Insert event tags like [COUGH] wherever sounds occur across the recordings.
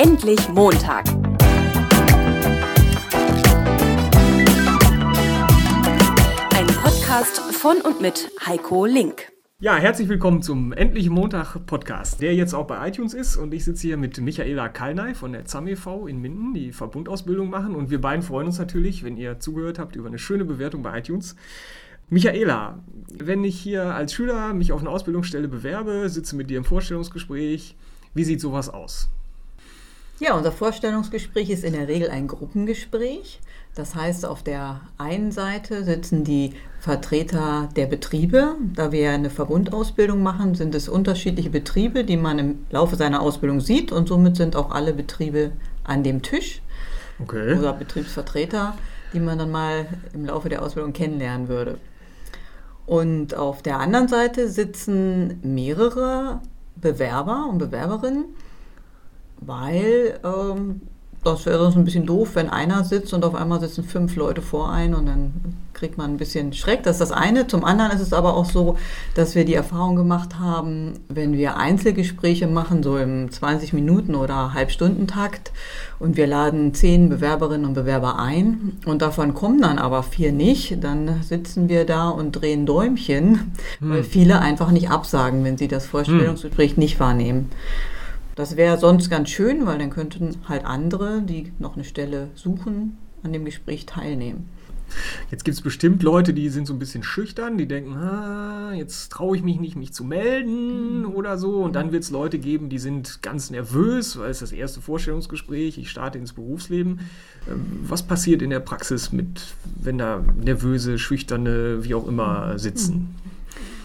Endlich Montag. Ein Podcast von und mit Heiko Link. Ja, herzlich willkommen zum Endlich Montag Podcast, der jetzt auch bei iTunes ist. Und ich sitze hier mit Michaela Kalnay von der ZAM e.V. in Minden, die Verbundausbildung machen. Und wir beiden freuen uns natürlich, wenn ihr zugehört habt, über eine schöne Bewertung bei iTunes. Michaela, wenn ich hier als Schüler mich auf eine Ausbildungsstelle bewerbe, sitze mit dir im Vorstellungsgespräch, wie sieht sowas aus? Ja, unser Vorstellungsgespräch ist in der Regel ein Gruppengespräch. Das heißt, auf der einen Seite sitzen die Vertreter der Betriebe. Da wir eine Verbundausbildung machen, sind es unterschiedliche Betriebe, die man im Laufe seiner Ausbildung sieht. Und somit sind auch alle Betriebe an dem Tisch. Okay. Oder Betriebsvertreter, die man dann mal im Laufe der Ausbildung kennenlernen würde. Und auf der anderen Seite sitzen mehrere Bewerber und Bewerberinnen weil ähm, das wäre sonst ein bisschen doof, wenn einer sitzt und auf einmal sitzen fünf Leute vor ein und dann kriegt man ein bisschen Schreck. Das ist das eine. Zum anderen ist es aber auch so, dass wir die Erfahrung gemacht haben, wenn wir Einzelgespräche machen, so im 20 Minuten oder Halbstundentakt und wir laden zehn Bewerberinnen und Bewerber ein und davon kommen dann aber vier nicht, dann sitzen wir da und drehen Däumchen, hm. weil viele einfach nicht absagen, wenn sie das Vorstellungsgespräch hm. nicht wahrnehmen. Das wäre sonst ganz schön, weil dann könnten halt andere, die noch eine Stelle suchen, an dem Gespräch teilnehmen. Jetzt gibt es bestimmt Leute, die sind so ein bisschen schüchtern, die denken, ah, jetzt traue ich mich nicht, mich zu melden mhm. oder so. Und dann wird es Leute geben, die sind ganz nervös, weil es das erste Vorstellungsgespräch, ich starte ins Berufsleben. Ähm, was passiert in der Praxis mit, wenn da nervöse, schüchterne, wie auch immer sitzen? Mhm.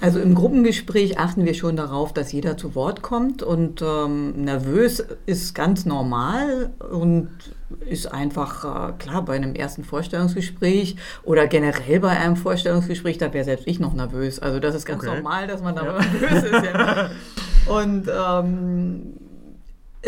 Also im Gruppengespräch achten wir schon darauf, dass jeder zu Wort kommt und ähm, nervös ist ganz normal und ist einfach äh, klar bei einem ersten Vorstellungsgespräch oder generell bei einem Vorstellungsgespräch, da wäre selbst ich noch nervös. Also das ist ganz okay. normal, dass man da ja. nervös ist. Ja. [LAUGHS] Und ähm,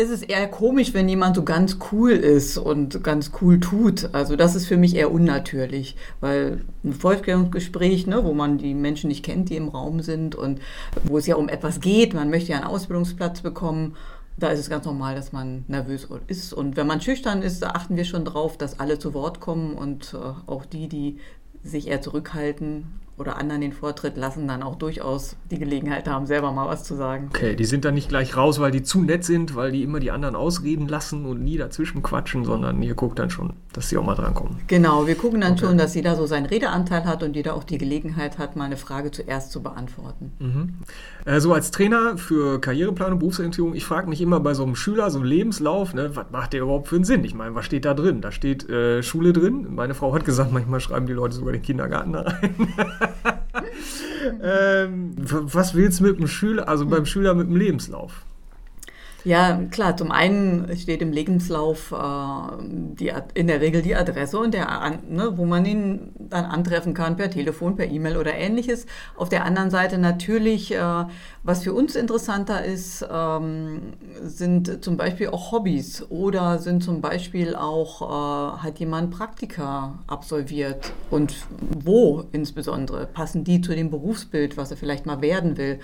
es ist eher komisch, wenn jemand so ganz cool ist und ganz cool tut. Also das ist für mich eher unnatürlich, weil ein Vorstellungsgespräch, ne, wo man die Menschen nicht kennt, die im Raum sind und wo es ja um etwas geht, man möchte ja einen Ausbildungsplatz bekommen, da ist es ganz normal, dass man nervös ist. Und wenn man schüchtern ist, da achten wir schon drauf, dass alle zu Wort kommen und äh, auch die, die sich eher zurückhalten, oder anderen den Vortritt lassen, dann auch durchaus die Gelegenheit haben, selber mal was zu sagen. Okay, die sind dann nicht gleich raus, weil die zu nett sind, weil die immer die anderen ausreden lassen und nie dazwischen quatschen, sondern ihr guckt dann schon, dass sie auch mal drankommen. Genau, wir gucken dann okay. schon, dass jeder so seinen Redeanteil hat und jeder auch die Gelegenheit hat, mal eine Frage zuerst zu beantworten. Mhm. Äh, so als Trainer für Karriereplanung, Berufsorientierung, ich frage mich immer bei so einem Schüler, so einem Lebenslauf, ne, was macht der überhaupt für einen Sinn? Ich meine, was steht da drin? Da steht äh, Schule drin. Meine Frau hat gesagt, manchmal schreiben die Leute sogar den Kindergarten da rein. [LAUGHS] ähm, was willst du mit dem Schüler, also beim Schüler mit dem Lebenslauf? Ja, klar, zum einen steht im Lebenslauf äh, die, in der Regel die Adresse und der, ne, wo man ihn dann antreffen kann per Telefon, per E-Mail oder ähnliches. Auf der anderen Seite natürlich, äh, was für uns interessanter ist, ähm, sind zum Beispiel auch Hobbys oder sind zum Beispiel auch, äh, hat jemand Praktika absolviert und wo insbesondere? Passen die zu dem Berufsbild, was er vielleicht mal werden will?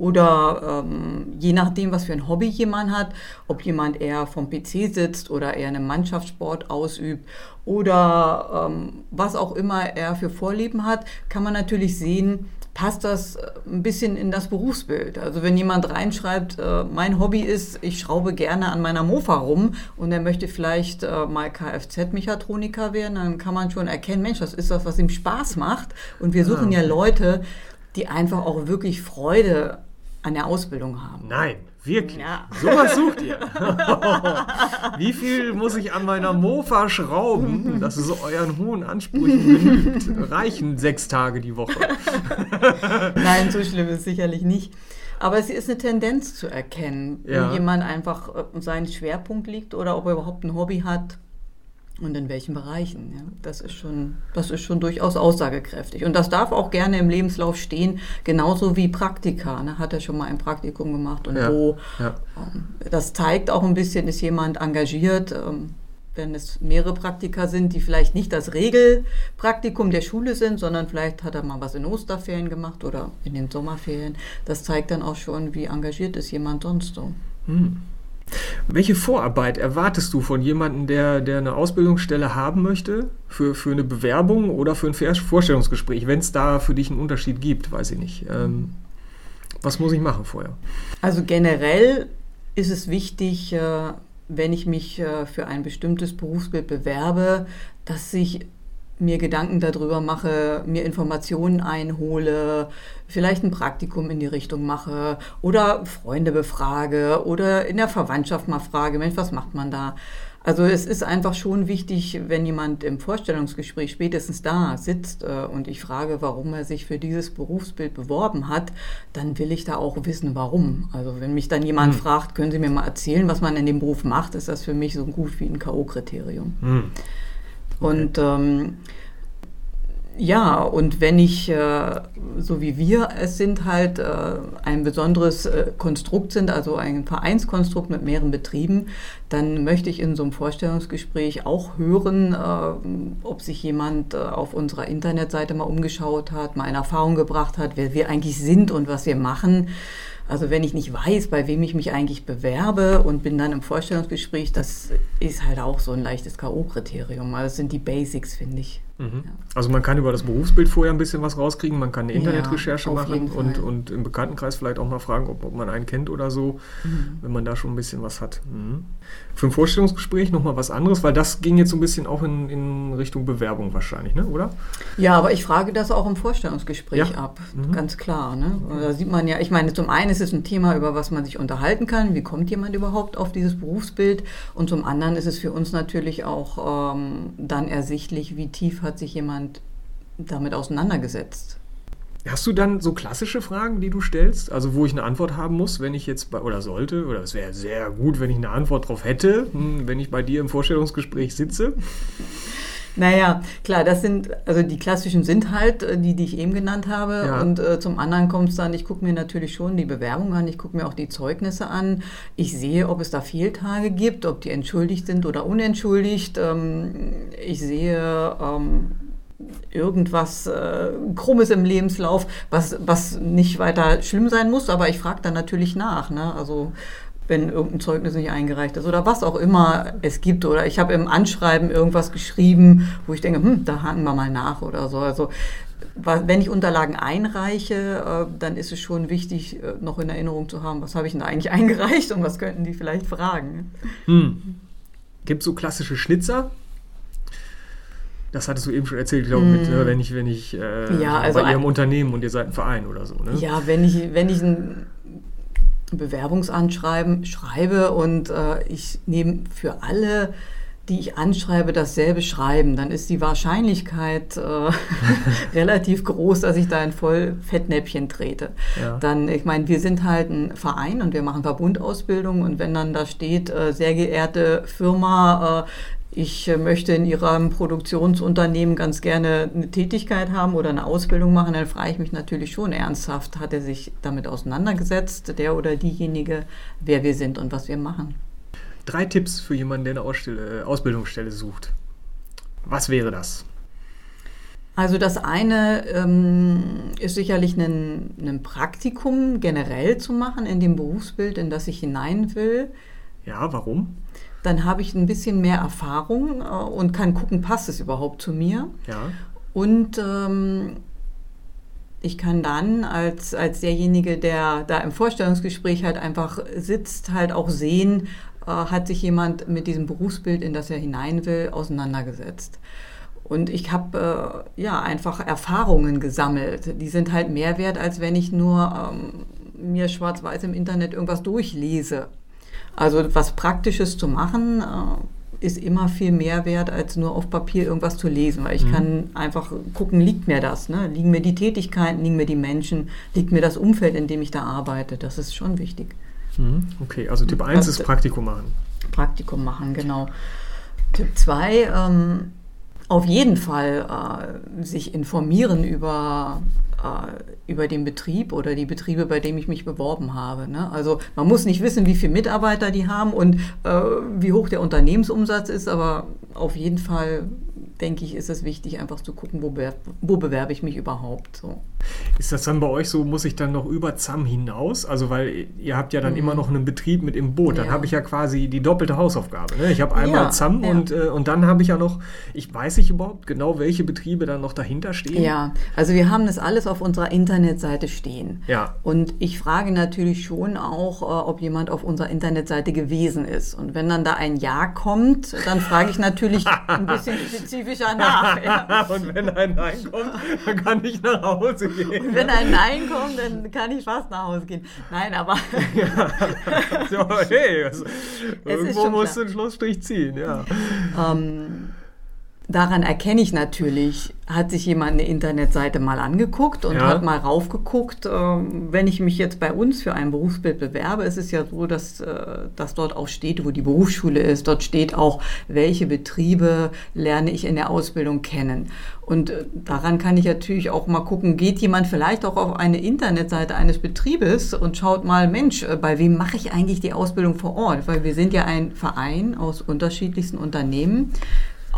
Oder ähm, je nachdem, was für ein Hobby jemand hat, ob jemand eher vom PC sitzt oder eher einen Mannschaftssport ausübt oder ähm, was auch immer er für Vorlieben hat, kann man natürlich sehen, passt das äh, ein bisschen in das Berufsbild. Also wenn jemand reinschreibt, äh, mein Hobby ist, ich schraube gerne an meiner Mofa rum und er möchte vielleicht äh, mal Kfz-Mechatroniker werden, dann kann man schon erkennen, Mensch, das ist das, was ihm Spaß macht. Und wir suchen ja, ja Leute, die einfach auch wirklich Freude an der Ausbildung haben. Nein, wirklich. Ja. So was sucht ihr. [LAUGHS] Wie viel muss ich an meiner Mofa schrauben, dass es euren hohen Ansprüchen genügt? Reichen sechs Tage die Woche. [LAUGHS] Nein, so schlimm ist sicherlich nicht. Aber es ist eine Tendenz zu erkennen, ja. wo jemand einfach äh, seinen Schwerpunkt liegt oder ob er überhaupt ein Hobby hat und in welchen Bereichen. Ja? Das, ist schon, das ist schon durchaus aussagekräftig. Und das darf auch gerne im Lebenslauf stehen, genauso wie Praktika. Ne? Hat er schon mal ein Praktikum gemacht und ja, wo. Ja. Ähm, das zeigt auch ein bisschen, ist jemand engagiert. Ähm, wenn es mehrere Praktika sind, die vielleicht nicht das Regelpraktikum der Schule sind, sondern vielleicht hat er mal was in Osterferien gemacht oder in den Sommerferien. Das zeigt dann auch schon, wie engagiert ist jemand sonst so. Hm. Welche Vorarbeit erwartest du von jemandem, der, der eine Ausbildungsstelle haben möchte, für, für eine Bewerbung oder für ein Vorstellungsgespräch, wenn es da für dich einen Unterschied gibt, weiß ich nicht. Ähm, was muss ich machen vorher? Also generell ist es wichtig, äh, wenn ich mich äh, für ein bestimmtes Berufsbild bewerbe, dass ich mir Gedanken darüber mache, mir Informationen einhole, vielleicht ein Praktikum in die Richtung mache oder Freunde befrage oder in der Verwandtschaft mal frage, Mensch, was macht man da? Also es ist einfach schon wichtig, wenn jemand im Vorstellungsgespräch spätestens da sitzt äh, und ich frage, warum er sich für dieses Berufsbild beworben hat, dann will ich da auch wissen, warum. Also wenn mich dann jemand hm. fragt, können Sie mir mal erzählen, was man in dem Beruf macht, ist das für mich so gut wie ein K.O.-Kriterium. Hm. Und ähm, ja, und wenn ich, äh, so wie wir es sind, halt äh, ein besonderes äh, Konstrukt sind, also ein Vereinskonstrukt mit mehreren Betrieben, dann möchte ich in so einem Vorstellungsgespräch auch hören, ob sich jemand auf unserer Internetseite mal umgeschaut hat, mal eine Erfahrung gebracht hat, wer wir eigentlich sind und was wir machen. Also wenn ich nicht weiß, bei wem ich mich eigentlich bewerbe und bin dann im Vorstellungsgespräch, das ist halt auch so ein leichtes K.O.-Kriterium. Also das sind die Basics, finde ich. Mhm. Ja. Also man kann über das Berufsbild vorher ein bisschen was rauskriegen, man kann eine Internetrecherche ja, machen und, und im Bekanntenkreis vielleicht auch mal fragen, ob, ob man einen kennt oder so, mhm. wenn man da schon ein bisschen was hat. Mhm. Für ein Vorstellungsgespräch nochmal was anderes, weil das ging jetzt so ein bisschen auch in, in Richtung Bewerbung wahrscheinlich, ne? oder? Ja, aber ich frage das auch im Vorstellungsgespräch ja. ab, mhm. ganz klar. Ne? Da sieht man ja, ich meine, zum einen ist es ein Thema, über was man sich unterhalten kann, wie kommt jemand überhaupt auf dieses Berufsbild und zum anderen ist es für uns natürlich auch ähm, dann ersichtlich, wie tief hat hat sich jemand damit auseinandergesetzt? Hast du dann so klassische Fragen, die du stellst, also wo ich eine Antwort haben muss, wenn ich jetzt bei, oder sollte, oder es wäre sehr gut, wenn ich eine Antwort darauf hätte, hm, wenn ich bei dir im Vorstellungsgespräch sitze? Naja, klar, das sind, also die klassischen sind halt äh, die, die ich eben genannt habe. Ja. Und äh, zum anderen kommt es dann, ich gucke mir natürlich schon die Bewerbung an, ich gucke mir auch die Zeugnisse an. Ich sehe, ob es da Fehltage gibt, ob die entschuldigt sind oder unentschuldigt. Ähm, ich sehe, ähm, irgendwas äh, Krummes im Lebenslauf, was, was nicht weiter schlimm sein muss, aber ich frage dann natürlich nach. Ne? Also wenn irgendein Zeugnis nicht eingereicht ist oder was auch immer es gibt. Oder ich habe im Anschreiben irgendwas geschrieben, wo ich denke, hm, da haken wir mal nach oder so. Also wenn ich Unterlagen einreiche, äh, dann ist es schon wichtig, äh, noch in Erinnerung zu haben, was habe ich denn da eigentlich [LAUGHS] eingereicht und was könnten die vielleicht fragen. Hm. Gibt es so klassische Schnitzer? Das hattest du eben schon erzählt, glaube ich, mm. mit, wenn ich, wenn ich äh, ja, also bei Ihrem Unternehmen und ihr seid ein Verein oder so. Ne? Ja, wenn ich, wenn ich ein Bewerbungsanschreiben schreibe und äh, ich nehme für alle, die ich anschreibe, dasselbe Schreiben, dann ist die Wahrscheinlichkeit äh, [LAUGHS] relativ groß, dass ich da ein voll Fettnäpfchen trete. Ja. Dann, ich meine, wir sind halt ein Verein und wir machen Verbundausbildung und wenn dann da steht, äh, sehr geehrte Firma, äh, ich äh, möchte in Ihrem Produktionsunternehmen ganz gerne eine Tätigkeit haben oder eine Ausbildung machen, dann frage ich mich natürlich schon ernsthaft, hat er sich damit auseinandergesetzt, der oder diejenige, wer wir sind und was wir machen. Drei Tipps für jemanden, der eine Ausstelle, äh, Ausbildungsstelle sucht. Was wäre das? Also das eine ähm, ist sicherlich ein, ein Praktikum generell zu machen in dem Berufsbild, in das ich hinein will. Ja, warum? Dann habe ich ein bisschen mehr Erfahrung äh, und kann gucken, passt es überhaupt zu mir. Ja. Und ähm, ich kann dann als, als derjenige, der da im Vorstellungsgespräch halt einfach sitzt, halt auch sehen, äh, hat sich jemand mit diesem Berufsbild, in das er hinein will, auseinandergesetzt. Und ich habe äh, ja einfach Erfahrungen gesammelt. Die sind halt mehr wert, als wenn ich nur ähm, mir schwarz-weiß im Internet irgendwas durchlese. Also was Praktisches zu machen, äh, ist immer viel mehr wert, als nur auf Papier irgendwas zu lesen, weil ich mhm. kann einfach gucken, liegt mir das, ne? liegen mir die Tätigkeiten, liegen mir die Menschen, liegt mir das Umfeld, in dem ich da arbeite. Das ist schon wichtig. Mhm. Okay, also Tipp 1 also, ist Praktikum machen. Praktikum machen, genau. Tipp 2, ähm, auf jeden Fall äh, sich informieren über über den Betrieb oder die Betriebe, bei denen ich mich beworben habe. Ne? Also man muss nicht wissen, wie viele Mitarbeiter die haben und äh, wie hoch der Unternehmensumsatz ist, aber auf jeden Fall denke ich, ist es wichtig, einfach zu gucken, wo, be wo bewerbe ich mich überhaupt. So. Ist das dann bei euch so, muss ich dann noch über ZAM hinaus? Also, weil ihr habt ja dann mhm. immer noch einen Betrieb mit im Boot. Dann ja. habe ich ja quasi die doppelte Hausaufgabe. Ne? Ich habe einmal ja, ZAM ja. Und, äh, und dann habe ich ja noch, ich weiß nicht überhaupt genau, welche Betriebe dann noch dahinter stehen. Ja, also wir haben das alles auf unserer Internetseite stehen. Ja. Und ich frage natürlich schon auch, äh, ob jemand auf unserer Internetseite gewesen ist. Und wenn dann da ein Ja kommt, dann frage ich natürlich [LAUGHS] ein bisschen spezifischer nach. [LAUGHS] Ja. Und wenn ein Nein kommt, dann kann ich nach Hause gehen. Und wenn ein Nein kommt, dann kann ich fast nach Hause gehen. Nein, aber. ja. [LAUGHS] So, hey, also, irgendwo musst du einen Schlussstrich ziehen, ja. Ähm, daran erkenne ich natürlich, hat sich jemand eine Internetseite mal angeguckt und ja. hat mal raufgeguckt. Ähm, wenn ich mich jetzt bei uns für ein Berufsbild bewerbe, ist es ja so, dass, äh, dass dort auch steht, wo die Berufsschule ist. Dort steht auch, welche Betriebe lerne ich in der Ausbildung kennen. Und äh, daran kann ich natürlich auch mal gucken, geht jemand vielleicht auch auf eine Internetseite eines Betriebes und schaut mal, Mensch, äh, bei wem mache ich eigentlich die Ausbildung vor Ort? Weil wir sind ja ein Verein aus unterschiedlichsten Unternehmen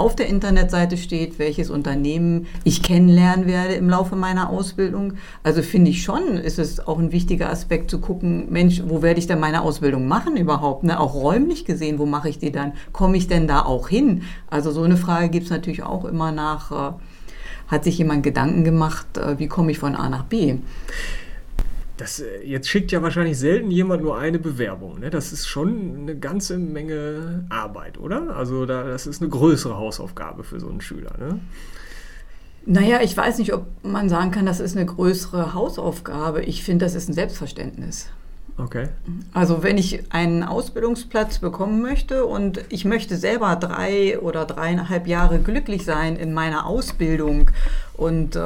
auf der Internetseite steht, welches Unternehmen ich kennenlernen werde im Laufe meiner Ausbildung. Also finde ich schon, ist es auch ein wichtiger Aspekt zu gucken, Mensch, wo werde ich denn meine Ausbildung machen überhaupt? Ne? Auch räumlich gesehen, wo mache ich die dann? Komme ich denn da auch hin? Also so eine Frage gibt es natürlich auch immer nach, äh, hat sich jemand Gedanken gemacht, äh, wie komme ich von A nach B? Das, äh, jetzt schickt ja wahrscheinlich selten jemand nur eine Bewerbung. Ne? Das ist schon eine ganze Menge Arbeit, oder? Also da, das ist eine größere Hausaufgabe für so einen Schüler. Ne? Naja, ich weiß nicht, ob man sagen kann, das ist eine größere Hausaufgabe. Ich finde, das ist ein Selbstverständnis. Okay. Also wenn ich einen Ausbildungsplatz bekommen möchte und ich möchte selber drei oder dreieinhalb Jahre glücklich sein in meiner Ausbildung und äh,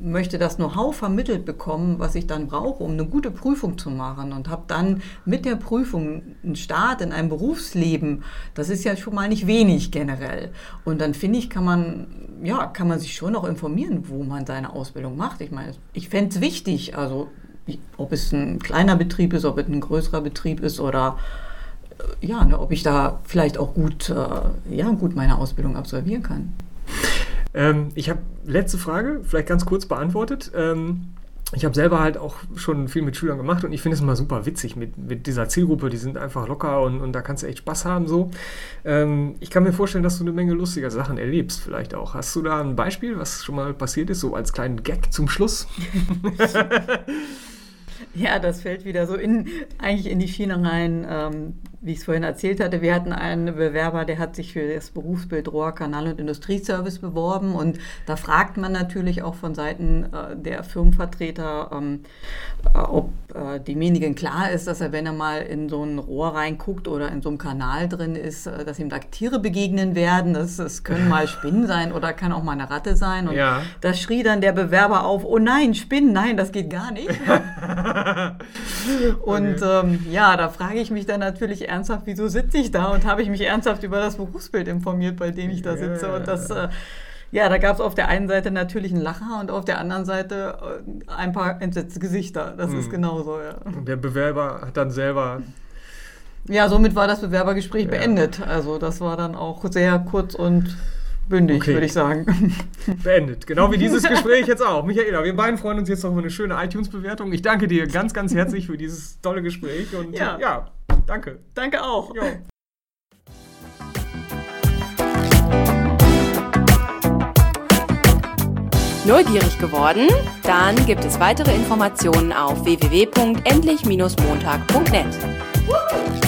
möchte das Know-how vermittelt bekommen, was ich dann brauche, um eine gute Prüfung zu machen und habe dann mit der Prüfung einen Start in einem Berufsleben. Das ist ja schon mal nicht wenig generell. Und dann finde ich, kann man, ja, kann man sich schon noch informieren, wo man seine Ausbildung macht. Ich meine, ich fände es wichtig, also ob es ein kleiner Betrieb ist, ob es ein größerer Betrieb ist oder äh, ja, ne, ob ich da vielleicht auch gut, äh, ja, gut meine Ausbildung absolvieren kann. Ähm, ich habe letzte Frage, vielleicht ganz kurz beantwortet. Ähm, ich habe selber halt auch schon viel mit Schülern gemacht und ich finde es immer super witzig mit, mit dieser Zielgruppe. Die sind einfach locker und, und da kannst du echt Spaß haben. So. Ähm, ich kann mir vorstellen, dass du eine Menge lustiger Sachen erlebst, vielleicht auch. Hast du da ein Beispiel, was schon mal passiert ist, so als kleinen Gag zum Schluss? [LAUGHS] Ja, das fällt wieder so in, eigentlich in die Schiene rein, ähm, wie ich es vorhin erzählt hatte. Wir hatten einen Bewerber, der hat sich für das Berufsbild Rohr, Kanal- und Industrieservice beworben und da fragt man natürlich auch von Seiten äh, der Firmenvertreter, ähm, äh, ob äh, demjenigen klar ist, dass er, wenn er mal in so ein Rohr reinguckt oder in so einem Kanal drin ist, äh, dass ihm da Tiere begegnen werden. Das, das können mal [LAUGHS] Spinnen sein oder kann auch mal eine Ratte sein. Und ja. da schrie dann der Bewerber auf, oh nein, Spinnen, nein, das geht gar nicht. [LAUGHS] und okay. ähm, ja, da frage ich mich dann natürlich ernsthaft, wieso sitze ich da und habe ich mich ernsthaft über das Berufsbild informiert, bei dem ich da sitze. Und das äh, ja, da gab es auf der einen Seite natürlich einen Lacher und auf der anderen Seite äh, ein paar entsetzte Gesichter. Das mhm. ist genauso, ja. Und der Bewerber hat dann selber. Ja, somit war das Bewerbergespräch ja. beendet. Also das war dann auch sehr kurz und bündig, okay. würde ich sagen. [LAUGHS] Beendet. Genau wie dieses [LAUGHS] Gespräch jetzt auch. Michaela, wir beiden freuen uns jetzt noch über eine schöne iTunes-Bewertung. Ich danke dir ganz, ganz herzlich für dieses tolle Gespräch und ja, ja danke. Danke auch. Jo. Neugierig geworden? Dann gibt es weitere Informationen auf www.endlich-montag.net.